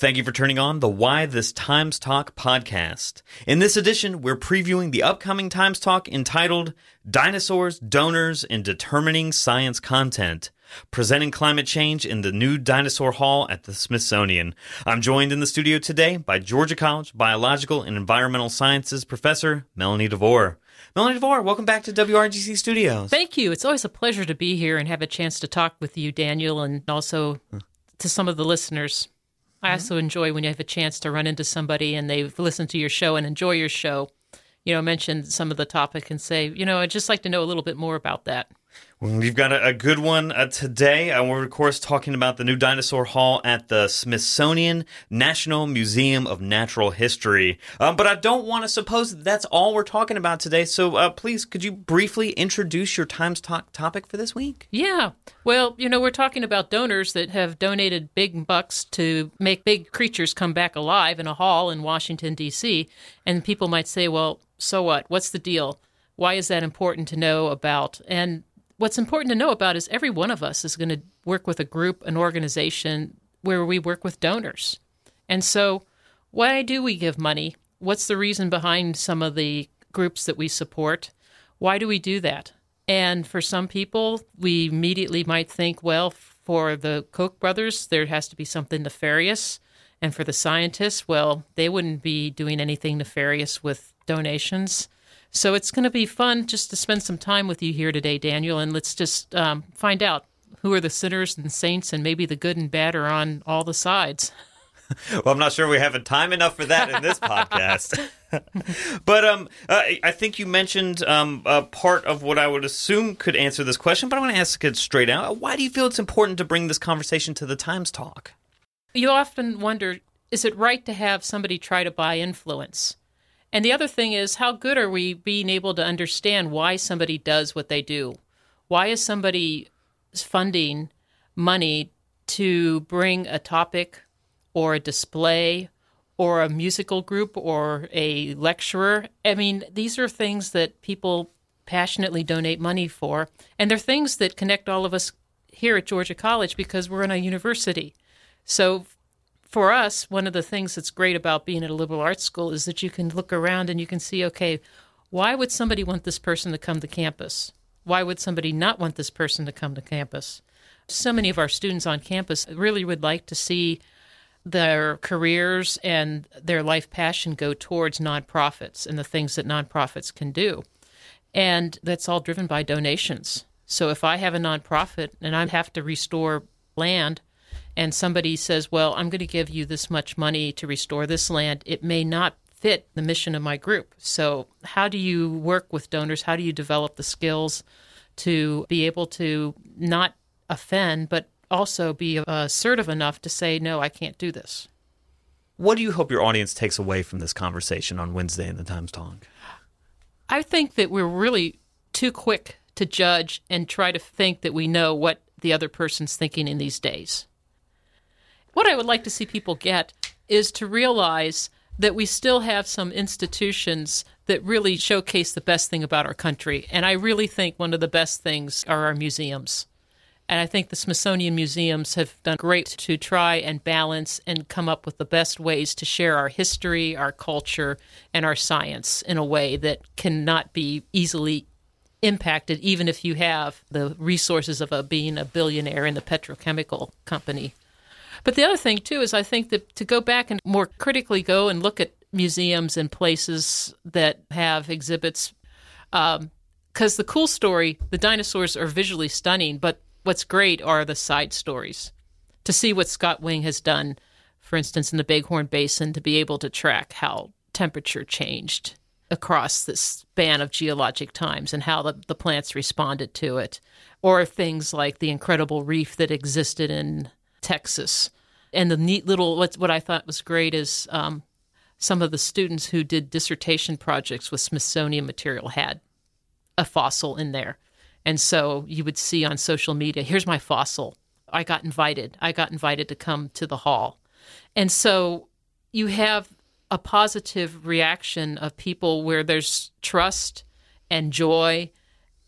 Thank you for turning on the Why This Times Talk podcast. In this edition, we're previewing the upcoming Times Talk entitled Dinosaurs, Donors, and Determining Science Content, presenting climate change in the new dinosaur hall at the Smithsonian. I'm joined in the studio today by Georgia College Biological and Environmental Sciences professor Melanie DeVore. Melanie DeVore, welcome back to WRGC Studios. Thank you. It's always a pleasure to be here and have a chance to talk with you, Daniel, and also to some of the listeners. I mm-hmm. also enjoy when you have a chance to run into somebody and they've listened to your show and enjoy your show. You know, mention some of the topic and say, you know, I'd just like to know a little bit more about that. We've got a, a good one uh, today. Uh, we're, of course, talking about the new dinosaur hall at the Smithsonian National Museum of Natural History. Um, but I don't want to suppose that that's all we're talking about today. So uh, please, could you briefly introduce your Times Talk topic for this week? Yeah. Well, you know, we're talking about donors that have donated big bucks to make big creatures come back alive in a hall in Washington, D.C. And people might say, well, so what? What's the deal? Why is that important to know about? And what's important to know about is every one of us is going to work with a group, an organization where we work with donors. And so, why do we give money? What's the reason behind some of the groups that we support? Why do we do that? And for some people, we immediately might think, well, for the Koch brothers, there has to be something nefarious. And for the scientists, well, they wouldn't be doing anything nefarious with donations. So it's going to be fun just to spend some time with you here today, Daniel, and let's just um, find out who are the sinners and saints, and maybe the good and bad are on all the sides. well, I'm not sure we have time enough for that in this podcast. but um, uh, I think you mentioned um, a part of what I would assume could answer this question, but I want to ask it straight out. Why do you feel it's important to bring this conversation to the Times Talk? You often wonder is it right to have somebody try to buy influence? And the other thing is, how good are we being able to understand why somebody does what they do? Why is somebody funding money to bring a topic or a display or a musical group or a lecturer? I mean, these are things that people passionately donate money for. And they're things that connect all of us here at Georgia College because we're in a university. So for us, one of the things that's great about being at a liberal arts school is that you can look around and you can see, okay, why would somebody want this person to come to campus? Why would somebody not want this person to come to campus? So many of our students on campus really would like to see their careers and their life passion go towards nonprofits and the things that nonprofits can do. And that's all driven by donations. So if I have a nonprofit and I have to restore land and somebody says, Well, I'm going to give you this much money to restore this land, it may not fit the mission of my group. So, how do you work with donors? How do you develop the skills to be able to not offend, but also be uh, assertive enough to say, No, I can't do this? What do you hope your audience takes away from this conversation on Wednesday in the Times Talk? I think that we're really too quick to judge and try to think that we know what the other person's thinking in these days. What I would like to see people get is to realize that we still have some institutions that really showcase the best thing about our country. And I really think one of the best things are our museums. And I think the Smithsonian museums have done great to try and balance and come up with the best ways to share our history, our culture, and our science in a way that cannot be easily impacted, even if you have the resources of a, being a billionaire in the petrochemical company. But the other thing, too, is I think that to go back and more critically go and look at museums and places that have exhibits, because um, the cool story, the dinosaurs are visually stunning, but what's great are the side stories. To see what Scott Wing has done, for instance, in the Bighorn Basin, to be able to track how temperature changed across this span of geologic times and how the, the plants responded to it, or things like the incredible reef that existed in Texas. And the neat little what what I thought was great is um, some of the students who did dissertation projects with Smithsonian material had a fossil in there. And so you would see on social media, here's my fossil. I got invited. I got invited to come to the hall. And so you have a positive reaction of people where there's trust and joy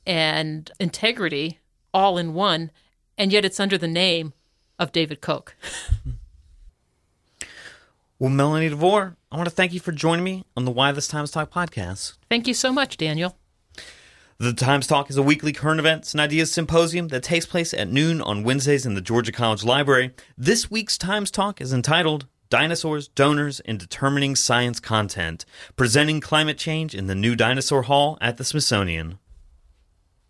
and integrity all in one. And yet it's under the name of David Koch. Well, Melanie DeVore, I want to thank you for joining me on the Why This Times Talk podcast. Thank you so much, Daniel. The Times Talk is a weekly current events and ideas symposium that takes place at noon on Wednesdays in the Georgia College Library. This week's Times Talk is entitled Dinosaurs, Donors, and Determining Science Content, presenting climate change in the new Dinosaur Hall at the Smithsonian.